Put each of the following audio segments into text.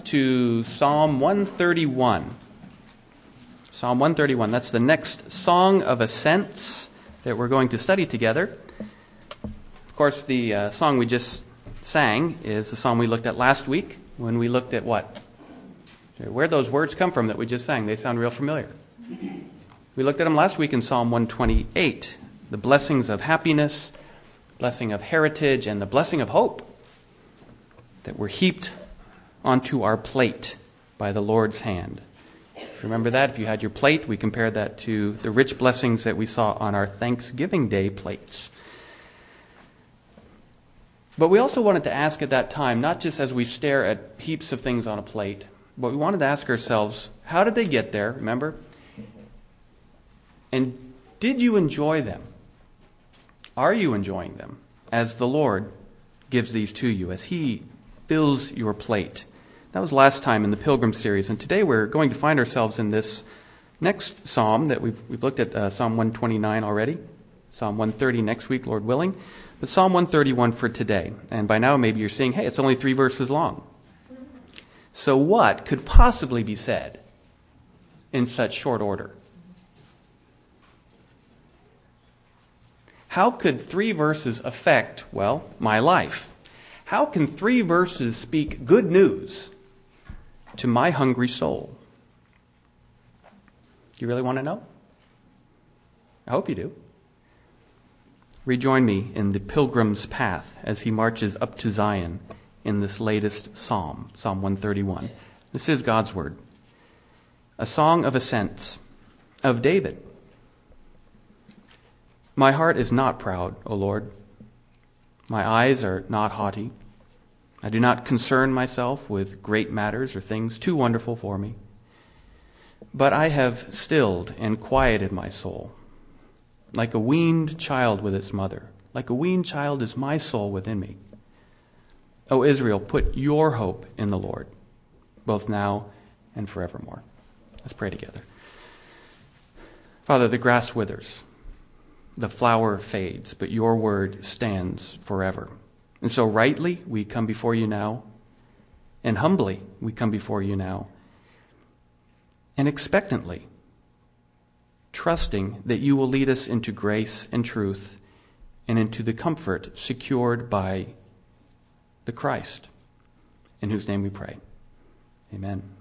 to Psalm 131. Psalm 131. That's the next song of ascents that we're going to study together. Of course, the uh, song we just sang is the song we looked at last week when we looked at what? Where those words come from that we just sang. They sound real familiar. We looked at them last week in Psalm 128 the blessings of happiness, blessing of heritage, and the blessing of hope that were heaped onto our plate by the Lord's hand. If you remember that, if you had your plate, we compared that to the rich blessings that we saw on our Thanksgiving Day plates. But we also wanted to ask at that time, not just as we stare at heaps of things on a plate, but we wanted to ask ourselves, how did they get there? Remember? And did you enjoy them? Are you enjoying them as the Lord gives these to you, as He fills your plate? That was last time in the Pilgrim series, and today we're going to find ourselves in this next psalm that we've, we've looked at uh, Psalm 129 already, Psalm 130 next week, Lord willing, but Psalm 131 for today. And by now, maybe you're saying, hey, it's only three verses long. So, what could possibly be said in such short order? How could three verses affect, well, my life? How can three verses speak good news to my hungry soul? You really want to know? I hope you do. Rejoin me in the pilgrim's path as he marches up to Zion in this latest psalm, Psalm 131. This is God's word. A song of ascents of David. My heart is not proud, O Lord. My eyes are not haughty. I do not concern myself with great matters or things too wonderful for me. But I have stilled and quieted my soul. Like a weaned child with its mother, like a weaned child is my soul within me. O Israel, put your hope in the Lord, both now and forevermore. Let's pray together. Father, the grass withers, the flower fades, but your word stands forever. And so, rightly, we come before you now, and humbly, we come before you now, and expectantly, trusting that you will lead us into grace and truth and into the comfort secured by the Christ, in whose name we pray. Amen.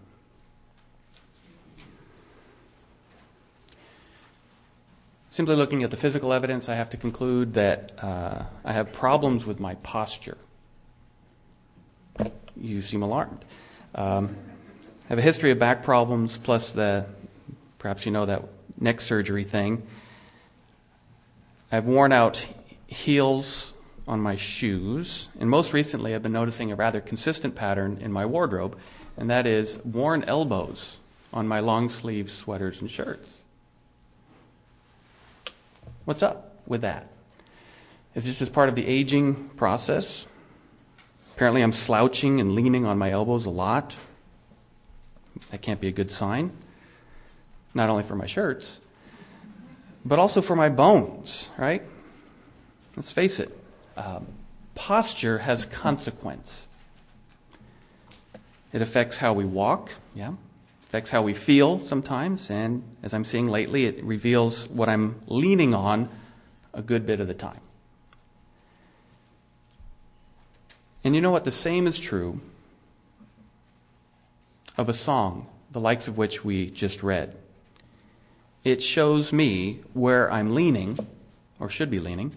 Simply looking at the physical evidence, I have to conclude that uh, I have problems with my posture. You seem alarmed. Um, I have a history of back problems, plus the, perhaps you know that neck surgery thing. I've worn out heels on my shoes, and most recently I've been noticing a rather consistent pattern in my wardrobe, and that is worn elbows on my long sleeve sweaters and shirts. What's up with that? Is this just part of the aging process? Apparently, I'm slouching and leaning on my elbows a lot. That can't be a good sign. Not only for my shirts, but also for my bones, right? Let's face it, um, posture has consequence. It affects how we walk, yeah, affects how we feel sometimes, and as I'm seeing lately, it reveals what I'm leaning on a good bit of the time. And you know what? The same is true of a song, the likes of which we just read. It shows me where I'm leaning, or should be leaning,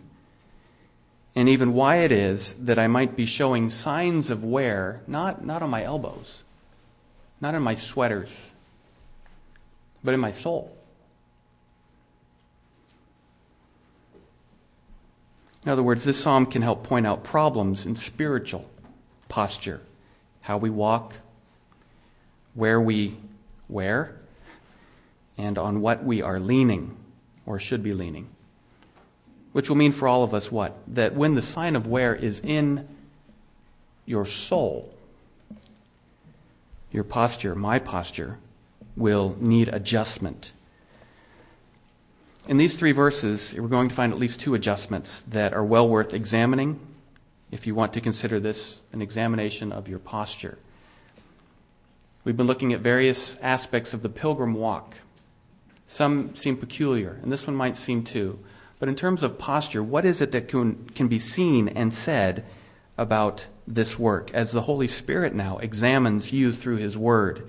and even why it is that I might be showing signs of wear, not, not on my elbows, not in my sweaters, but in my soul. In other words, this psalm can help point out problems in spiritual posture, how we walk, where we wear, and on what we are leaning or should be leaning. Which will mean for all of us what? That when the sign of wear is in your soul, your posture, my posture, will need adjustment. In these three verses, we're going to find at least two adjustments that are well worth examining if you want to consider this an examination of your posture. We've been looking at various aspects of the pilgrim walk. Some seem peculiar, and this one might seem too. But in terms of posture, what is it that can, can be seen and said about this work as the Holy Spirit now examines you through His Word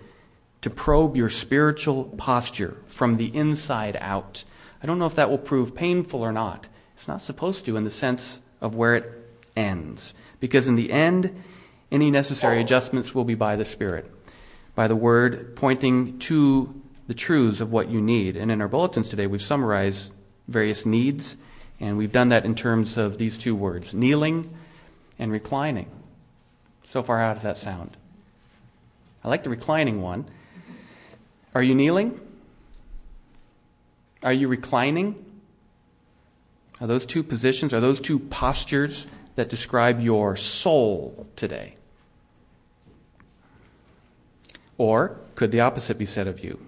to probe your spiritual posture from the inside out? I don't know if that will prove painful or not. It's not supposed to in the sense of where it ends. Because in the end, any necessary adjustments will be by the Spirit, by the Word pointing to the truths of what you need. And in our bulletins today, we've summarized various needs, and we've done that in terms of these two words kneeling and reclining. So far, how does that sound? I like the reclining one. Are you kneeling? Are you reclining? Are those two positions, are those two postures that describe your soul today? Or could the opposite be said of you?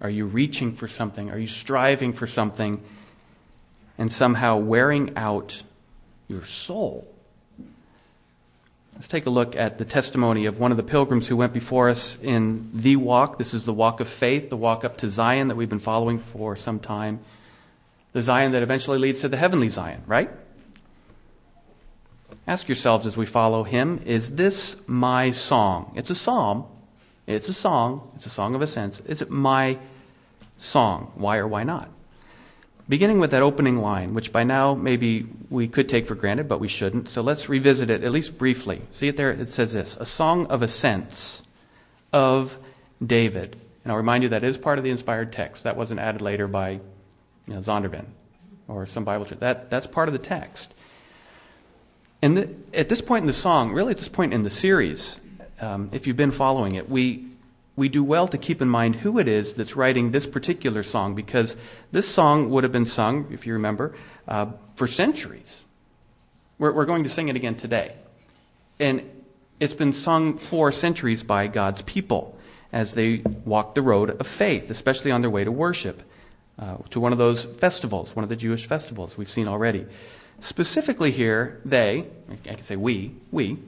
Are you reaching for something? Are you striving for something and somehow wearing out your soul? Let's take a look at the testimony of one of the pilgrims who went before us in the walk. This is the walk of faith, the walk up to Zion that we've been following for some time. The Zion that eventually leads to the heavenly Zion, right? Ask yourselves as we follow him is this my song? It's a psalm. It's a song. It's a song of ascents. Is it my song? Why or why not? Beginning with that opening line, which by now maybe we could take for granted, but we shouldn't. So let's revisit it at least briefly. See it there? It says this A song of ascents of David. And I'll remind you that is part of the inspired text. That wasn't added later by you know, Zondervan or some Bible church. That, that's part of the text. And the, at this point in the song, really at this point in the series, um, if you've been following it, we we do well to keep in mind who it is that's writing this particular song because this song would have been sung, if you remember, uh, for centuries. We're, we're going to sing it again today. And it's been sung for centuries by God's people as they walk the road of faith, especially on their way to worship, uh, to one of those festivals, one of the Jewish festivals we've seen already. Specifically here, they, I can say we, we,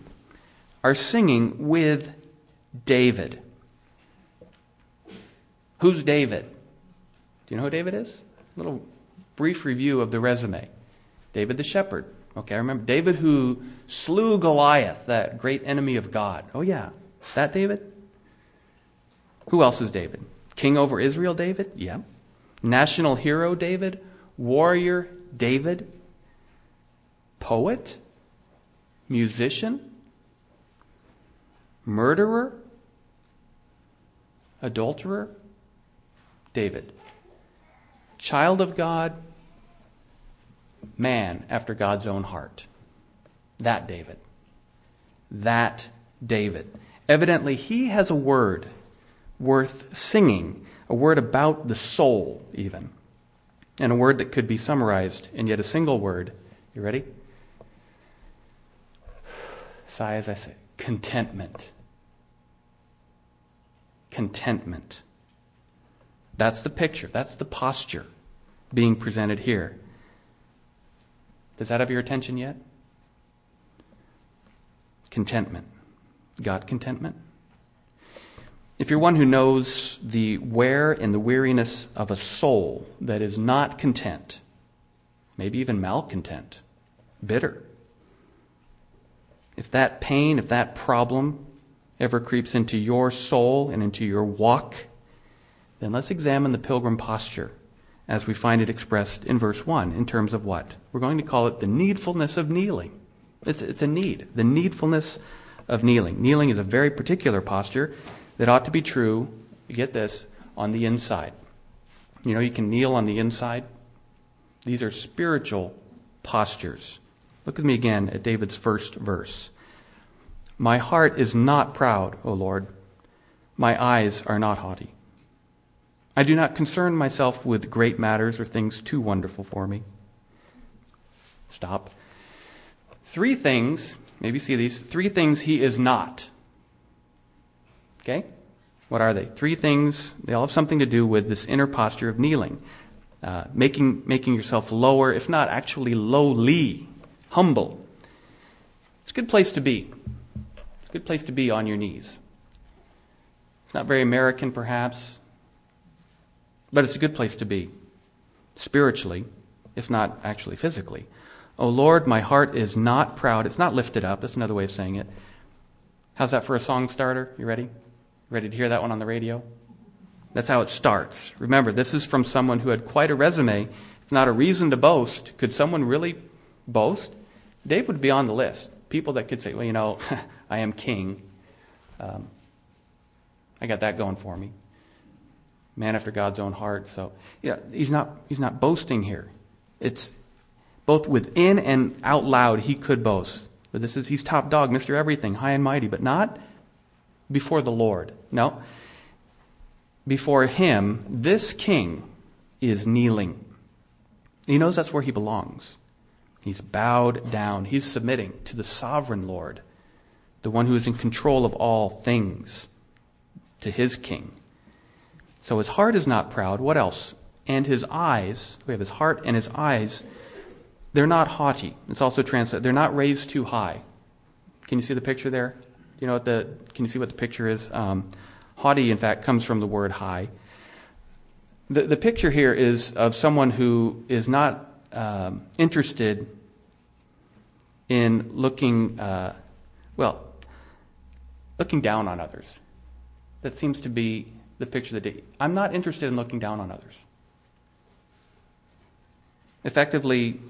are singing with David. Who's David? Do you know who David is? A little brief review of the resume. David the shepherd. Okay, I remember David who slew Goliath, that great enemy of God. Oh, yeah. That David? Who else is David? King over Israel, David? Yeah. National hero, David? Warrior, David? Poet? Musician? Murderer? Adulterer? David. Child of God, man after God's own heart. That David. That David. Evidently, he has a word worth singing, a word about the soul, even, and a word that could be summarized in yet a single word. You ready? Sigh as I say contentment. Contentment. That's the picture, that's the posture being presented here. Does that have your attention yet? Contentment. God contentment? If you're one who knows the wear and the weariness of a soul that is not content, maybe even malcontent, bitter, if that pain, if that problem ever creeps into your soul and into your walk, then let's examine the pilgrim posture as we find it expressed in verse 1 in terms of what? We're going to call it the needfulness of kneeling. It's, it's a need, the needfulness of kneeling. Kneeling is a very particular posture that ought to be true, you get this, on the inside. You know, you can kneel on the inside. These are spiritual postures. Look at me again at David's first verse. My heart is not proud, O Lord. My eyes are not haughty. I do not concern myself with great matters or things too wonderful for me. Stop. Three things, maybe see these, three things he is not. Okay? What are they? Three things, they all have something to do with this inner posture of kneeling. Uh, making, making yourself lower, if not actually lowly, humble. It's a good place to be. It's a good place to be on your knees. It's not very American, perhaps, but it's a good place to be, spiritually, if not actually physically. Oh Lord, my heart is not proud. It's not lifted up. That's another way of saying it. How's that for a song starter? You ready? Ready to hear that one on the radio? That's how it starts. Remember, this is from someone who had quite a resume, if not a reason to boast. Could someone really boast? Dave would be on the list. People that could say, well, you know, I am king. Um, I got that going for me. Man after God's own heart. So, yeah, he's not, he's not boasting here. It's both within and out loud, he could boast. But this is, he's top dog, Mr. Everything, high and mighty, but not before the Lord. No. Before him, this king is kneeling. He knows that's where he belongs. He's bowed down. He's submitting to the sovereign Lord, the one who is in control of all things, to his king. So his heart is not proud. What else? And his eyes, we have his heart and his eyes, they're not haughty. It's also translated, they're not raised too high. Can you see the picture there? Do you know what the, can you see what the picture is? Um, haughty, in fact, comes from the word high. The, the picture here is of someone who is not um, interested in looking, uh, well, looking down on others. That seems to be the picture that I'm not interested in looking down on others. Effectively,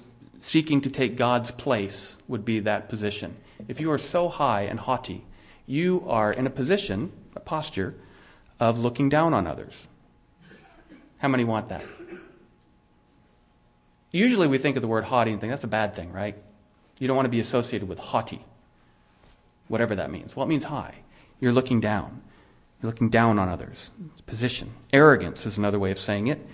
seeking to take God's place would be that position. If you are so high and haughty, you are in a position, a posture, of looking down on others. How many want that? Usually we think of the word haughty and think that's a bad thing, right? You don't want to be associated with haughty, whatever that means. Well, it means high. You're looking down. You're looking down on others. It's position. Arrogance is another way of saying it.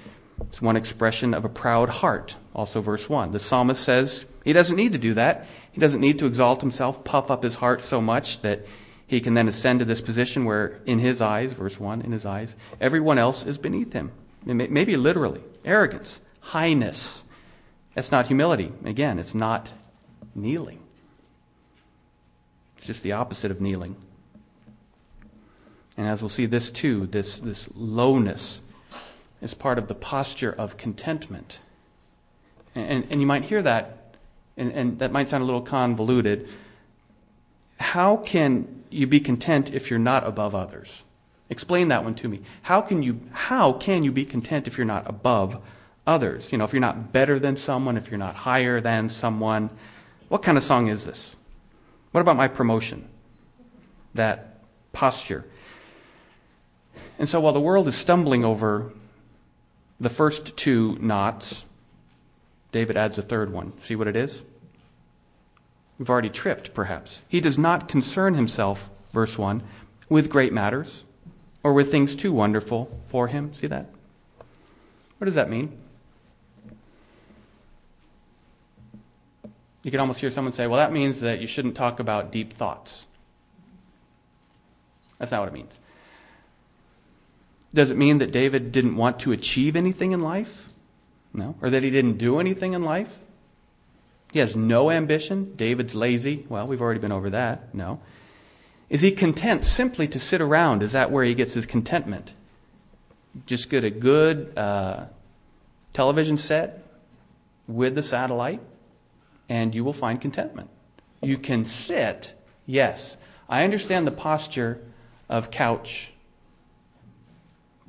It's one expression of a proud heart, also verse 1. The psalmist says he doesn't need to do that. He doesn't need to exalt himself, puff up his heart so much that he can then ascend to this position where, in his eyes, verse 1, in his eyes, everyone else is beneath him. Maybe literally. Arrogance, highness. That's not humility. Again, it's not kneeling. It's just the opposite of kneeling. And as we'll see, this too, this, this lowness, is part of the posture of contentment. And, and you might hear that, and, and that might sound a little convoluted. How can you be content if you're not above others? Explain that one to me. How can you, how can you be content if you're not above others? You know, if you're not better than someone, if you're not higher than someone. What kind of song is this? What about my promotion? That posture. And so while the world is stumbling over the first two knots, David adds a third one. See what it is? We've already tripped, perhaps. He does not concern himself, verse 1, with great matters or with things too wonderful for him. See that? What does that mean? You can almost hear someone say, well, that means that you shouldn't talk about deep thoughts. That's not what it means. Does it mean that David didn't want to achieve anything in life? No. Or that he didn't do anything in life? He has no ambition. David's lazy. Well, we've already been over that. No. Is he content simply to sit around? Is that where he gets his contentment? Just get a good uh, television set with the satellite, and you will find contentment. You can sit, yes. I understand the posture of couch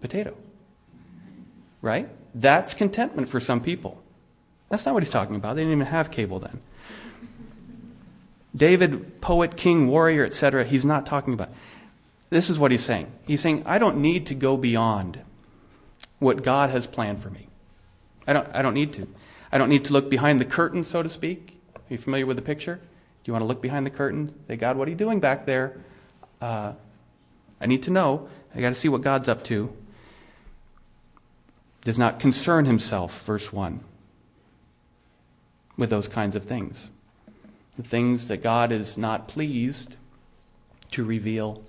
potato. Right? That's contentment for some people. That's not what he's talking about. They didn't even have cable then. David, poet, king, warrior, etc., he's not talking about. This is what he's saying. He's saying, I don't need to go beyond what God has planned for me. I don't, I don't need to. I don't need to look behind the curtain, so to speak. Are you familiar with the picture? Do you want to look behind the curtain? Say, God, what are you doing back there? Uh, I need to know. I got to see what God's up to does not concern himself, verse 1, with those kinds of things. The things that God is not pleased to reveal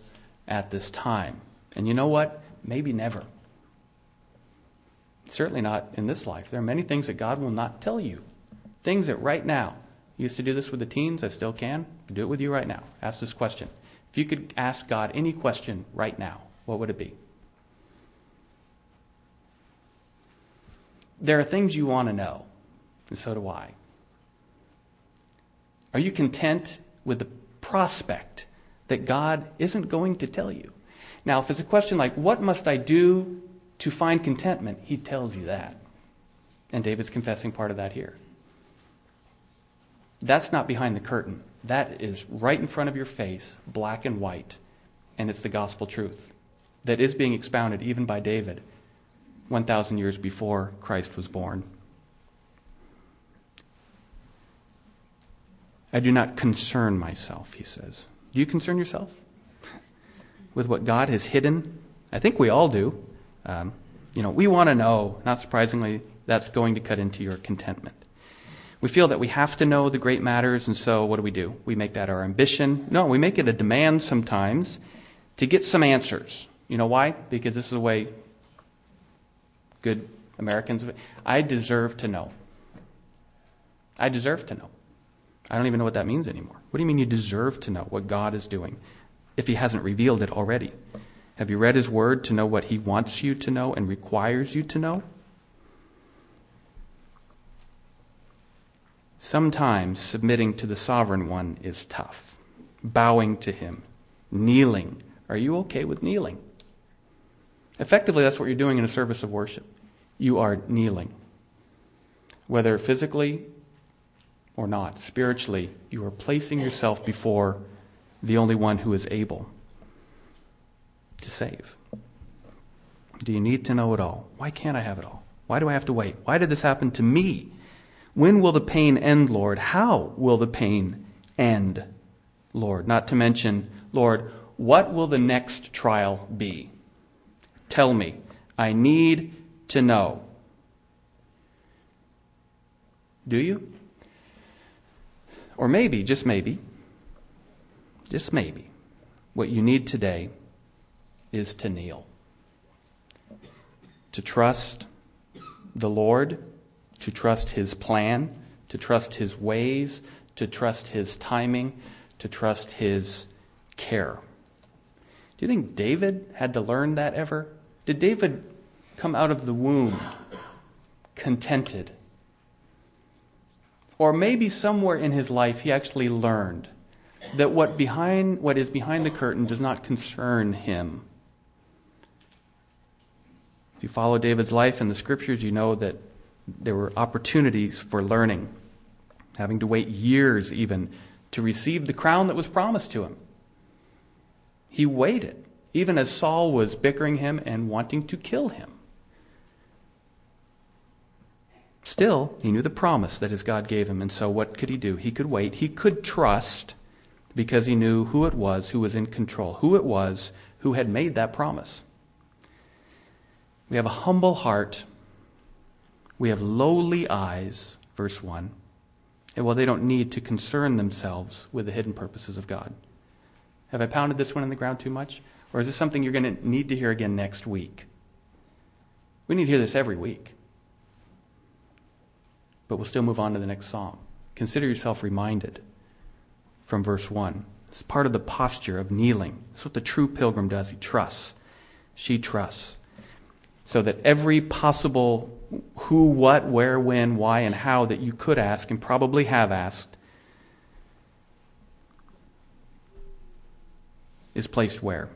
at this time. And you know what? Maybe never. Certainly not in this life. There are many things that God will not tell you. Things that right now, I used to do this with the teens, I still can. Do it with you right now. Ask this question. If you could ask God any question right now, what would it be? There are things you want to know, and so do I. Are you content with the prospect that God isn't going to tell you? Now, if it's a question like, What must I do to find contentment? He tells you that. And David's confessing part of that here. That's not behind the curtain. That is right in front of your face, black and white. And it's the gospel truth that is being expounded even by David 1,000 years before Christ was born. I do not concern myself, he says. Do you concern yourself with what God has hidden? I think we all do. Um, you know, we want to know, not surprisingly, that's going to cut into your contentment. We feel that we have to know the great matters, and so what do we do? We make that our ambition. No, we make it a demand sometimes to get some answers. You know why? Because this is the way good Americans. I deserve to know. I deserve to know. I don't even know what that means anymore. What do you mean you deserve to know what God is doing if He hasn't revealed it already? Have you read His Word to know what He wants you to know and requires you to know? Sometimes submitting to the sovereign one is tough. Bowing to him, kneeling. Are you okay with kneeling? Effectively, that's what you're doing in a service of worship. You are kneeling. Whether physically or not, spiritually, you are placing yourself before the only one who is able to save. Do you need to know it all? Why can't I have it all? Why do I have to wait? Why did this happen to me? When will the pain end, Lord? How will the pain end, Lord? Not to mention, Lord, what will the next trial be? Tell me. I need to know. Do you? Or maybe, just maybe, just maybe, what you need today is to kneel, to trust the Lord to trust His plan, to trust His ways, to trust His timing, to trust His care. Do you think David had to learn that ever? Did David come out of the womb contented? Or maybe somewhere in his life he actually learned that what behind what is behind the curtain does not concern him. If you follow David's life in the scriptures, you know that there were opportunities for learning, having to wait years even to receive the crown that was promised to him. He waited, even as Saul was bickering him and wanting to kill him. Still, he knew the promise that his God gave him, and so what could he do? He could wait. He could trust because he knew who it was who was in control, who it was who had made that promise. We have a humble heart we have lowly eyes, verse 1. And well, they don't need to concern themselves with the hidden purposes of God. Have I pounded this one in the ground too much? Or is this something you're going to need to hear again next week? We need to hear this every week. But we'll still move on to the next psalm. Consider yourself reminded from verse 1. It's part of the posture of kneeling. It's what the true pilgrim does. He trusts. She trusts. So that every possible who, what, where, when, why, and how that you could ask and probably have asked is placed where?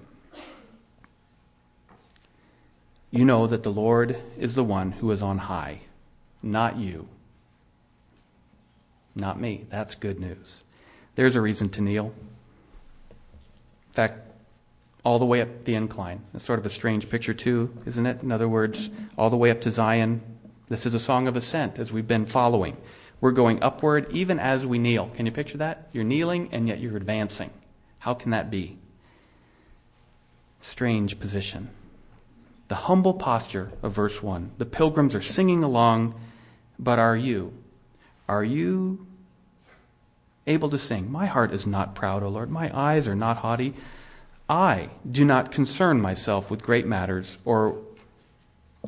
You know that the Lord is the one who is on high, not you, not me. That's good news. There's a reason to kneel. In fact, all the way up the incline. It's sort of a strange picture, too, isn't it? In other words, all the way up to Zion. This is a song of ascent as we've been following. We're going upward even as we kneel. Can you picture that? You're kneeling and yet you're advancing. How can that be? Strange position. The humble posture of verse 1. The pilgrims are singing along, but are you? Are you able to sing? My heart is not proud, O Lord. My eyes are not haughty. I do not concern myself with great matters or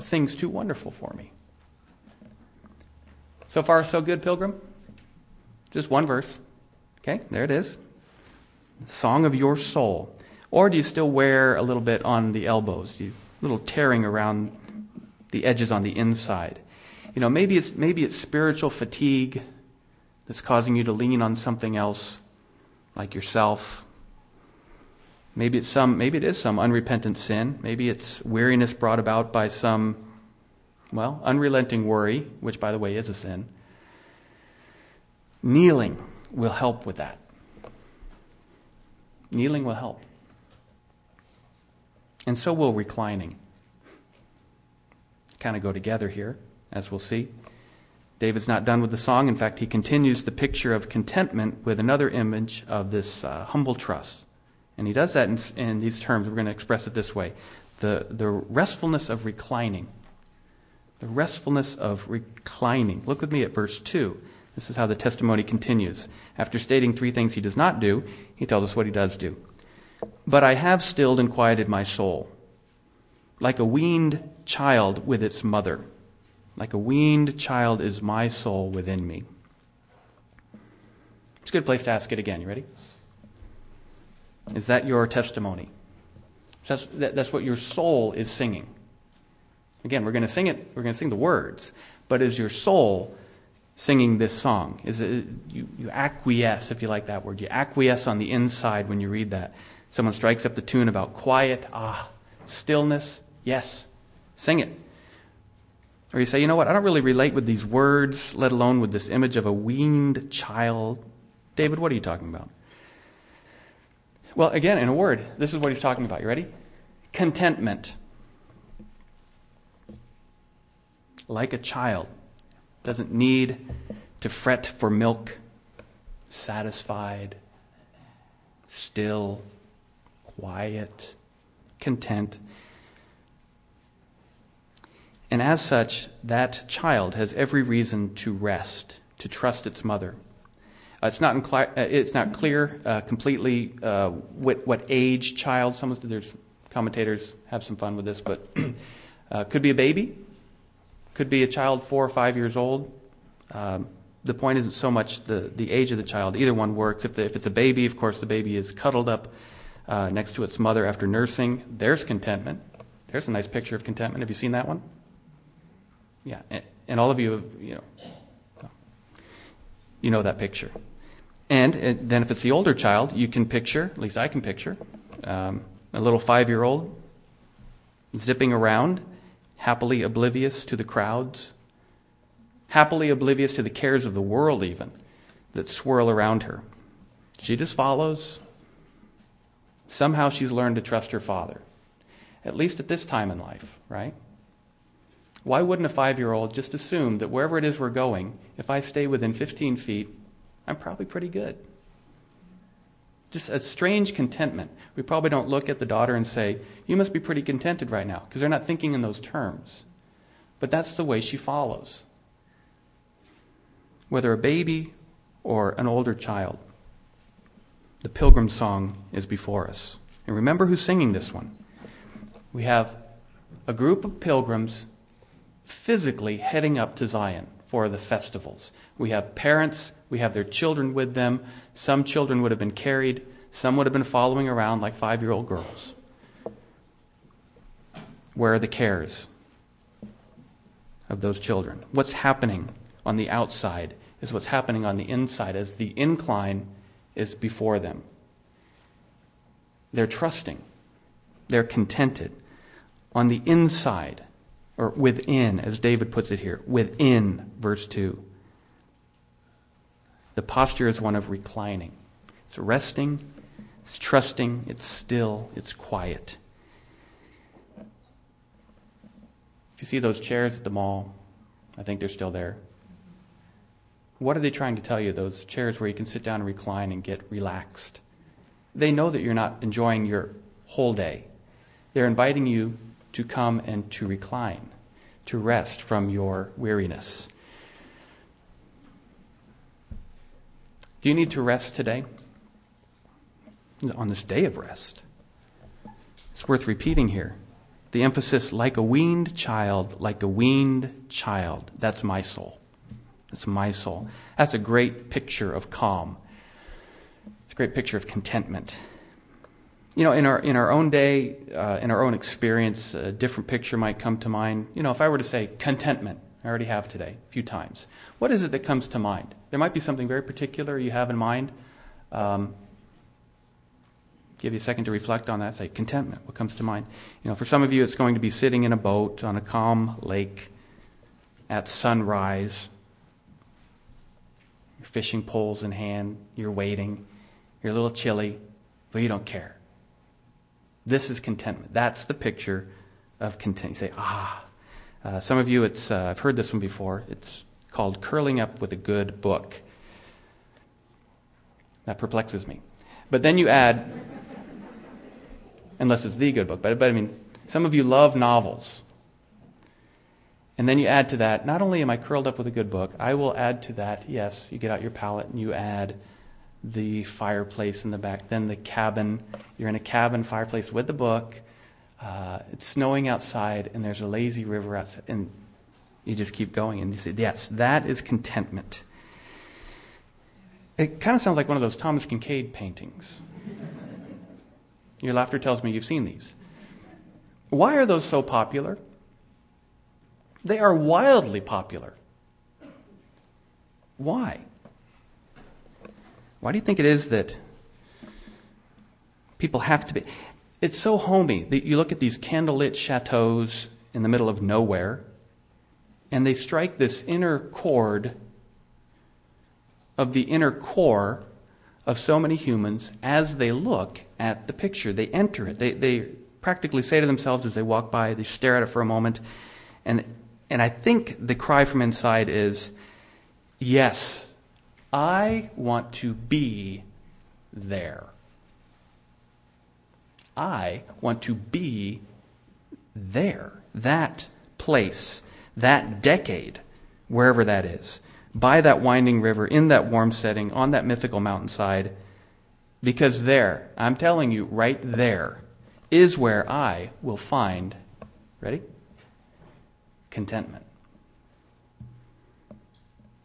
things too wonderful for me. So far, so good, Pilgrim? Just one verse. Okay, there it is. Song of your soul. Or do you still wear a little bit on the elbows, you, a little tearing around the edges on the inside? You know, maybe it's, maybe it's spiritual fatigue that's causing you to lean on something else, like yourself. Maybe it's some, maybe it is some unrepentant sin. Maybe it's weariness brought about by some, well, unrelenting worry, which, by the way, is a sin. Kneeling will help with that. Kneeling will help. And so will reclining. Kind of go together here, as we'll see. David's not done with the song. In fact, he continues the picture of contentment with another image of this uh, humble trust. And he does that in, in these terms. We're going to express it this way the, the restfulness of reclining. The restfulness of reclining. Look with me at verse 2. This is how the testimony continues. After stating three things he does not do, he tells us what he does do. But I have stilled and quieted my soul, like a weaned child with its mother. Like a weaned child is my soul within me. It's a good place to ask it again. You ready? Is that your testimony? That's, what your soul is singing. Again, we're going to sing it, we're going to sing the words, but is your soul singing this song? Is it, you, you acquiesce, if you like that word. You acquiesce on the inside when you read that. Someone strikes up the tune about quiet, ah, stillness, yes, sing it. Or you say, you know what, I don't really relate with these words, let alone with this image of a weaned child. David, what are you talking about? Well, again, in a word, this is what he's talking about. You ready? Contentment. Like a child doesn't need to fret for milk, satisfied, still, quiet, content. And as such, that child has every reason to rest, to trust its mother. Uh, it's, not uh, it's not clear uh, completely uh, what, what, age child. Some of there's commentators have some fun with this, but uh, could be a baby, could be a child four or five years old. Um, the point isn't so much the, the age of the child. Either one works. If, the, if it's a baby, of course, the baby is cuddled up uh, next to its mother after nursing. There's contentment. There's a nice picture of contentment. Have you seen that one? Yeah. And, all of you, you know, you know that picture. And, and then if it's the older child, you can picture, at least I can picture, um, a little five year old zipping around happily oblivious to the crowds, happily oblivious to the cares of the world, even that swirl around her. She just follows. Somehow she's learned to trust her father, at least at this time in life, right? Why wouldn't a five year old just assume that wherever it is we're going, if I stay within 15 feet, I'm probably pretty good? just a strange contentment. We probably don't look at the daughter and say, You must be pretty contented right now, because they're not thinking in those terms. But that's the way she follows. Whether a baby or an older child, the pilgrim song is before us. And remember who's singing this one. We have a group of pilgrims physically heading up to Zion for the festivals. We have parents, we have their children with them. Some children would have been carried, some would have been following around like five year old girls. Where are the cares of those children? What's happening on the outside is what's happening on the inside as the incline is before them. They're trusting, they're contented. On the inside, or within, as David puts it here, within verse 2. The posture is one of reclining. It's resting, it's trusting, it's still, it's quiet. If you see those chairs at the mall, I think they're still there. What are they trying to tell you, those chairs where you can sit down and recline and get relaxed? They know that you're not enjoying your whole day. They're inviting you to come and to recline, to rest from your weariness. Do you need to rest today? On this day of rest. It's worth repeating here. The emphasis, like a weaned child, like a weaned child. That's my soul. That's my soul. That's a great picture of calm. It's a great picture of contentment. You know, in our, in our own day, uh, in our own experience, a different picture might come to mind. You know, if I were to say contentment, I already have today a few times. What is it that comes to mind? There might be something very particular you have in mind. Um, give you a second to reflect on that. Say contentment. What comes to mind? You know, for some of you, it's going to be sitting in a boat on a calm lake at sunrise. Your fishing poles in hand. You're waiting. You're a little chilly, but you don't care. This is contentment. That's the picture of contentment. You say, ah. Uh, some of you, it's uh, I've heard this one before. It's called curling up with a good book. That perplexes me. But then you add, unless it's the good book, but, but I mean, some of you love novels. And then you add to that, not only am I curled up with a good book, I will add to that, yes, you get out your palette and you add the fireplace in the back, then the cabin. You're in a cabin fireplace with the book. Uh, it's snowing outside, and there's a lazy river outside. And you just keep going, and you say, Yes, that is contentment. It kind of sounds like one of those Thomas Kinkade paintings. Your laughter tells me you've seen these. Why are those so popular? They are wildly popular. Why? Why do you think it is that people have to be? It's so homey that you look at these candlelit chateaus in the middle of nowhere, and they strike this inner chord of the inner core of so many humans as they look at the picture. They enter it. They, they practically say to themselves as they walk by, they stare at it for a moment, and, and I think the cry from inside is, Yes, I want to be there. I want to be there, that place, that decade, wherever that is, by that winding river, in that warm setting, on that mythical mountainside, because there, I'm telling you, right there, is where I will find, ready? Contentment.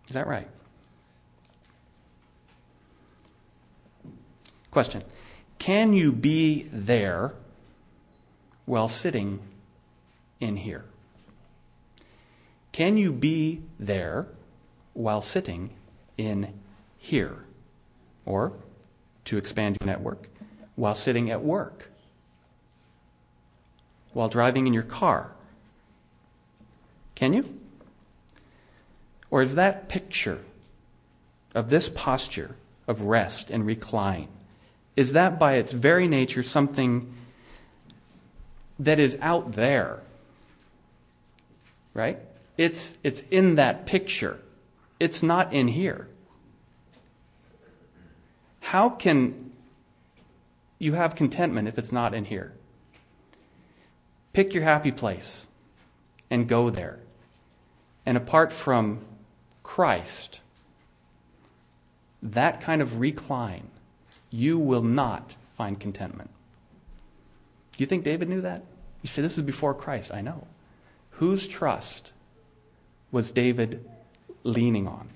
Is that right? Question Can you be there while sitting in here? Can you be there while sitting in here? Or, to expand your network, while sitting at work? While driving in your car? Can you? Or is that picture of this posture of rest and recline is that by its very nature something that is out there. Right? It's, it's in that picture. It's not in here. How can you have contentment if it's not in here? Pick your happy place and go there. And apart from Christ, that kind of recline you will not find contentment. Do you think David knew that? You say this is before Christ. I know. Whose trust was David leaning on?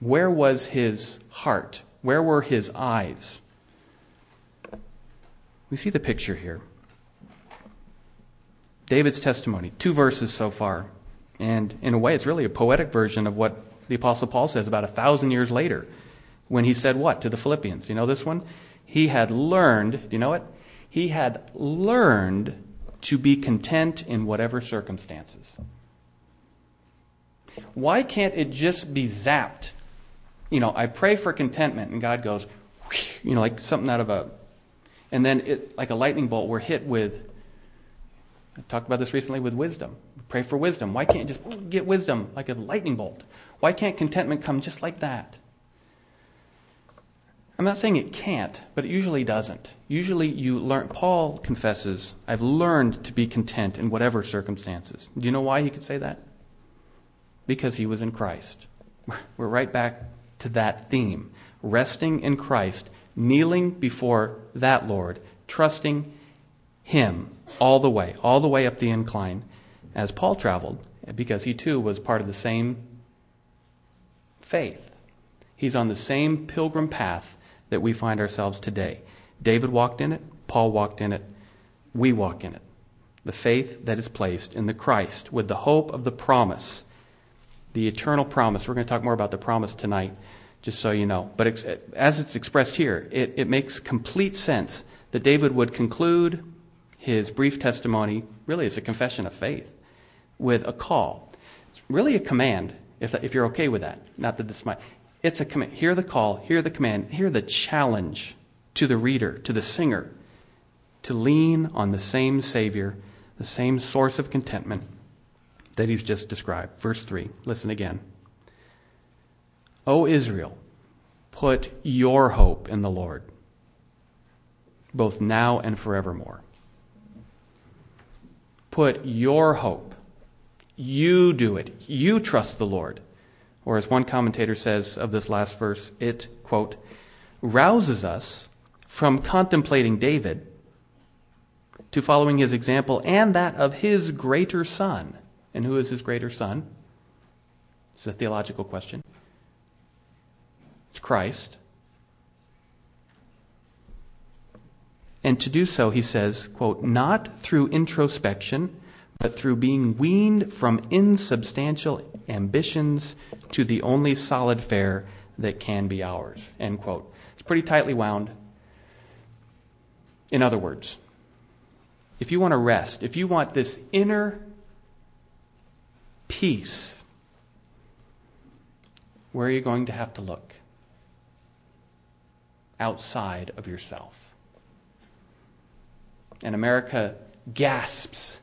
Where was his heart? Where were his eyes? We see the picture here. David's testimony, two verses so far. And in a way, it's really a poetic version of what the Apostle Paul says about a thousand years later when he said what to the Philippians? You know this one? He had learned, do you know it? He had learned to be content in whatever circumstances. Why can't it just be zapped? You know, I pray for contentment, and God goes, you know, like something out of a, and then it, like a lightning bolt, we're hit with, I talked about this recently with wisdom. Pray for wisdom. Why can't you just get wisdom like a lightning bolt? Why can't contentment come just like that? I'm not saying it can't, but it usually doesn't. Usually you learn, Paul confesses, I've learned to be content in whatever circumstances. Do you know why he could say that? Because he was in Christ. We're right back to that theme. Resting in Christ, kneeling before that Lord, trusting him all the way, all the way up the incline as Paul traveled, because he too was part of the same faith. He's on the same pilgrim path that we find ourselves today. David walked in it, Paul walked in it. We walk in it. The faith that is placed in the Christ with the hope of the promise, the eternal promise. We're going to talk more about the promise tonight, just so you know. But as it's expressed here, it, it makes complete sense that David would conclude his brief testimony, really as a confession of faith, with a call. It's really a command, if, if you're okay with that. Not that this might. It's a command. Hear the call, hear the command, hear the challenge to the reader, to the singer, to lean on the same Savior, the same source of contentment that he's just described. Verse 3. Listen again. O Israel, put your hope in the Lord, both now and forevermore. Put your hope. You do it. You trust the Lord. Or as one commentator says of this last verse, it, quote, rouses us from contemplating David to following his example and that of his greater son. And who is his greater son? It's a theological question. It's Christ. And to do so, he says, quote, not through introspection, but through being weaned from insubstantial ambitions to the only solid fare that can be ours, end quote. It's pretty tightly wound. In other words, if you want to rest, if you want this inner peace, where are you going to have to look? Outside of yourself and America gasps.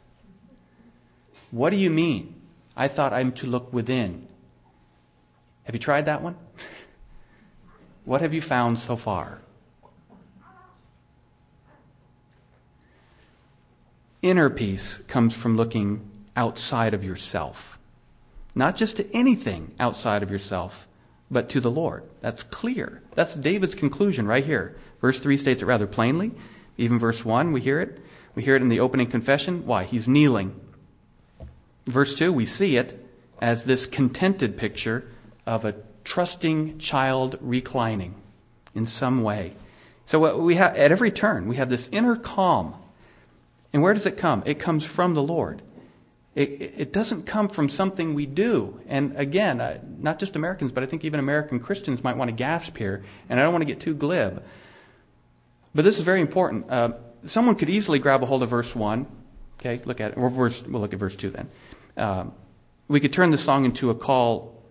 What do you mean? I thought I'm to look within. Have you tried that one? what have you found so far? Inner peace comes from looking outside of yourself. Not just to anything outside of yourself, but to the Lord. That's clear. That's David's conclusion right here. Verse 3 states it rather plainly. Even verse 1, we hear it. We hear it in the opening confession. Why? He's kneeling. Verse 2, we see it as this contented picture of a trusting child reclining in some way. So we have, at every turn, we have this inner calm. And where does it come? It comes from the Lord. It, it doesn't come from something we do. And again, uh, not just Americans, but I think even American Christians might want to gasp here. And I don't want to get too glib. But this is very important. Uh, someone could easily grab a hold of verse 1. Okay, look at it. We'll look at verse 2 then. Um, we could turn the song into a call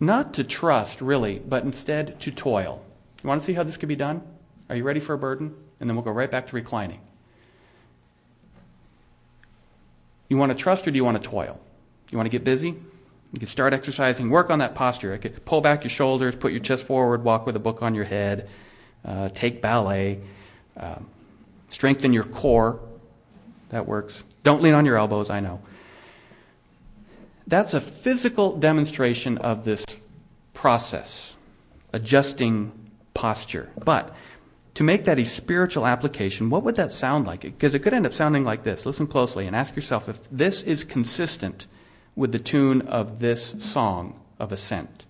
not to trust, really, but instead to toil. You want to see how this could be done? Are you ready for a burden? And then we'll go right back to reclining. You want to trust or do you want to toil? You want to get busy? You can start exercising, work on that posture. I could pull back your shoulders, put your chest forward, walk with a book on your head, uh, take ballet, um, strengthen your core. That works. Don't lean on your elbows, I know. That's a physical demonstration of this process, adjusting posture. But to make that a spiritual application, what would that sound like? Because it could end up sounding like this. Listen closely and ask yourself if this is consistent with the tune of this song of ascent.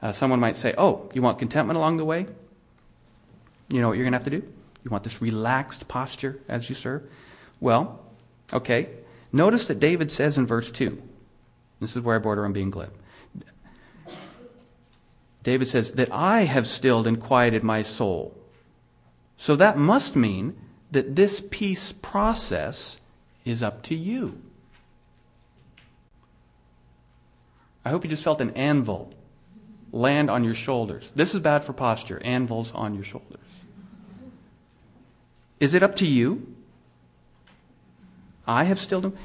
Uh, someone might say, Oh, you want contentment along the way? You know what you're going to have to do? You want this relaxed posture as you serve? Well, okay. Notice that David says in verse 2, this is where I border on being glib. David says, That I have stilled and quieted my soul. So that must mean that this peace process is up to you. I hope you just felt an anvil land on your shoulders. This is bad for posture, anvils on your shoulders. Is it up to you? I have stilled him.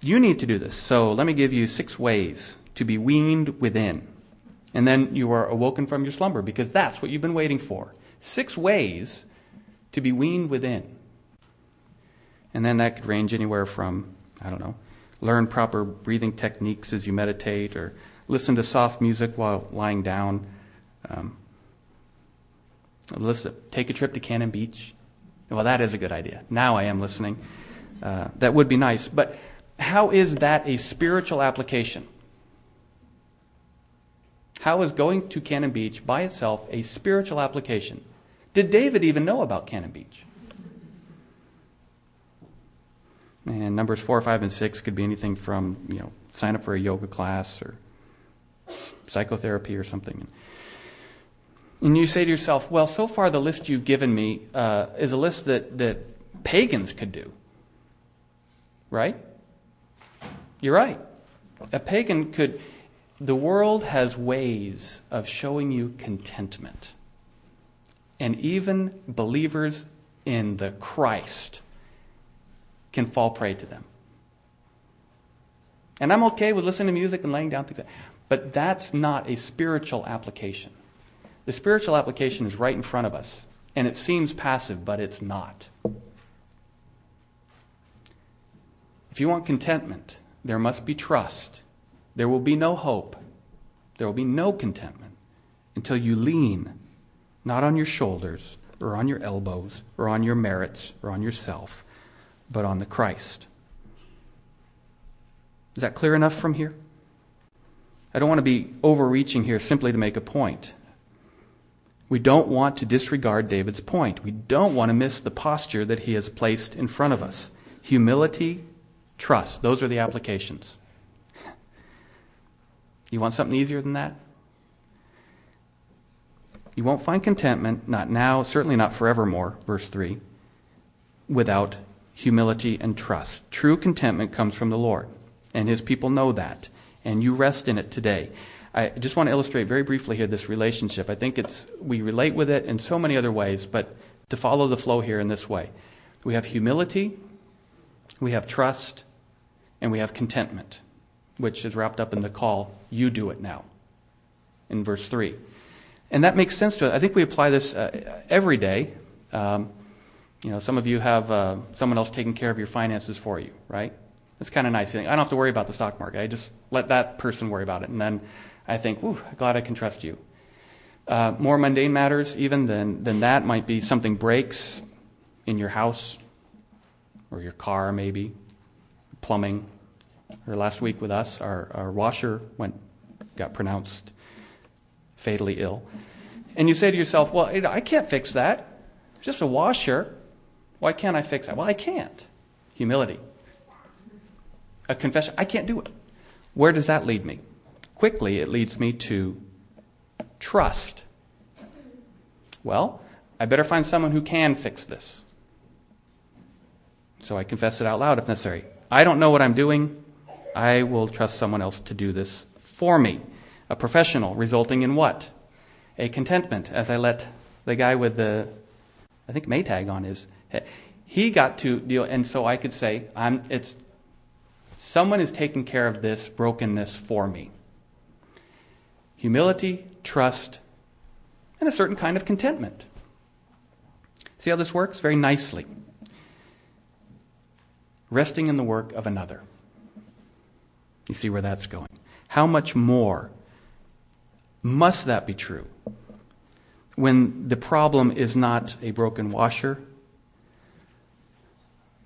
You need to do this. So let me give you six ways to be weaned within. And then you are awoken from your slumber because that's what you've been waiting for. Six ways to be weaned within. And then that could range anywhere from, I don't know, learn proper breathing techniques as you meditate or listen to soft music while lying down. Um, listen, take a trip to Cannon Beach. Well, that is a good idea. Now I am listening. Uh, that would be nice. But how is that a spiritual application? How is going to Cannon Beach by itself a spiritual application? Did David even know about Cannon Beach? And numbers four, five, and six could be anything from, you know, sign up for a yoga class or psychotherapy or something. And you say to yourself, well, so far the list you've given me uh, is a list that, that pagans could do. Right? You're right. A pagan could. The world has ways of showing you contentment. And even believers in the Christ can fall prey to them. And I'm okay with listening to music and laying down things, but that's not a spiritual application. The spiritual application is right in front of us, and it seems passive, but it's not. If you want contentment, there must be trust. There will be no hope. There will be no contentment until you lean not on your shoulders or on your elbows or on your merits or on yourself, but on the Christ. Is that clear enough from here? I don't want to be overreaching here simply to make a point. We don't want to disregard David's point. We don't want to miss the posture that he has placed in front of us. Humility, trust. Those are the applications. You want something easier than that? You won't find contentment, not now, certainly not forevermore, verse 3, without humility and trust. True contentment comes from the Lord, and his people know that, and you rest in it today. I just want to illustrate very briefly here this relationship. I think it's we relate with it in so many other ways, but to follow the flow here in this way. We have humility, we have trust, and we have contentment, which is wrapped up in the call, you do it now, in verse 3. And that makes sense to us. I think we apply this uh, every day. Um, you know, some of you have uh, someone else taking care of your finances for you, right? It's kind of nice. I don't have to worry about the stock market. I just let that person worry about it. And then I think, whew, glad I can trust you. Uh, more mundane matters, even than, than that, might be something breaks in your house or your car, maybe, plumbing. Or last week with us, our, our washer went, got pronounced fatally ill. And you say to yourself, well, I can't fix that. It's just a washer. Why can't I fix that? Well, I can't. Humility. A confession. I can't do it. Where does that lead me? quickly it leads me to trust. Well, I better find someone who can fix this. So I confess it out loud if necessary. I don't know what I'm doing. I will trust someone else to do this for me. A professional, resulting in what? A contentment, as I let the guy with the, I think, Maytag on head. He got to deal, and so I could say, I'm, it's, someone is taking care of this brokenness for me humility, trust, and a certain kind of contentment. See how this works? Very nicely. Resting in the work of another. You see where that's going. How much more must that be true when the problem is not a broken washer,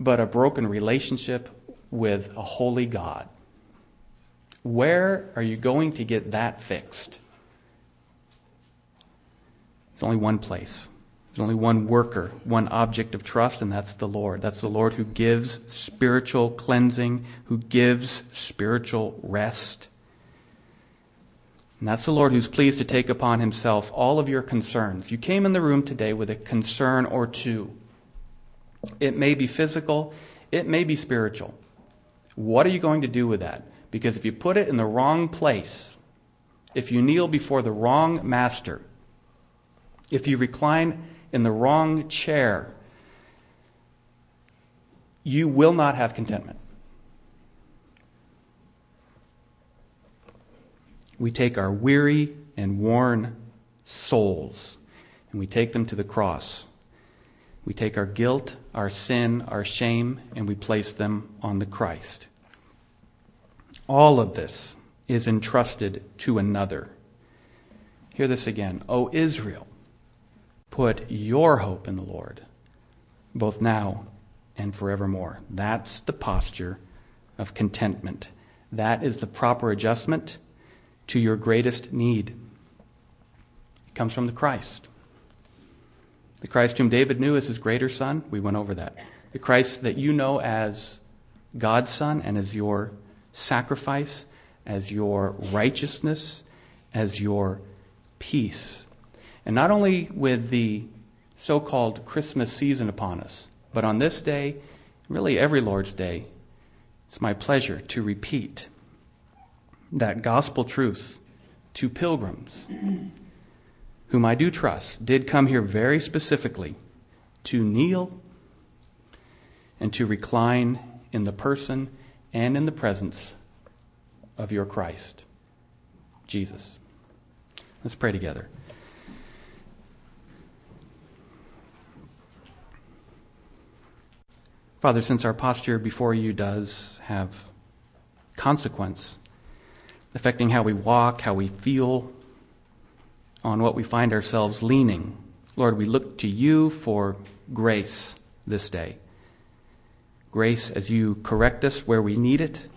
but a broken relationship with a holy God? Where are you going to get that fixed? It's only one place. There's only one worker, one object of trust, and that's the Lord. That's the Lord who gives spiritual cleansing, who gives spiritual rest. And that's the Lord who's pleased to take upon himself all of your concerns. You came in the room today with a concern or two. It may be physical, it may be spiritual. What are you going to do with that? Because if you put it in the wrong place, if you kneel before the wrong master, if you recline in the wrong chair, you will not have contentment. We take our weary and worn souls and we take them to the cross. We take our guilt, our sin, our shame, and we place them on the Christ. All of this is entrusted to another. Hear this again. O Israel, put your hope in the Lord, both now and forevermore. That's the posture of contentment. That is the proper adjustment to your greatest need. It comes from the Christ. The Christ whom David knew as his greater son, we went over that. The Christ that you know as God's Son and as your sacrifice, as your righteousness, as your peace. And not only with the so called Christmas season upon us, but on this day, really every Lord's Day, it's my pleasure to repeat that gospel truth to pilgrims whom I do trust did come here very specifically to kneel and to recline in the person and in the presence of your Christ, Jesus. Let's pray together. Father, since our posture before you does have consequence, affecting how we walk, how we feel, on what we find ourselves leaning, Lord, we look to you for grace this day. Grace as you correct us where we need it.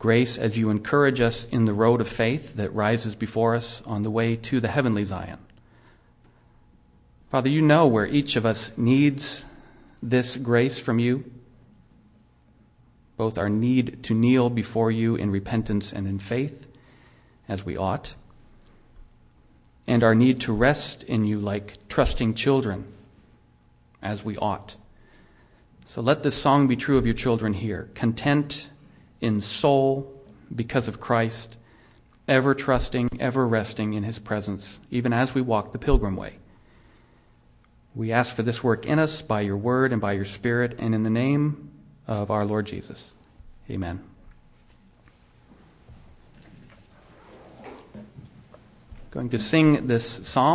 Grace as you encourage us in the road of faith that rises before us on the way to the heavenly Zion. Father, you know where each of us needs this grace from you, both our need to kneel before you in repentance and in faith, as we ought, and our need to rest in you like trusting children, as we ought. So let this song be true of your children here content in soul because of Christ, ever trusting, ever resting in his presence, even as we walk the pilgrim way. We ask for this work in us by your word and by your spirit, and in the name of our Lord Jesus. Amen. Going to sing this psalm.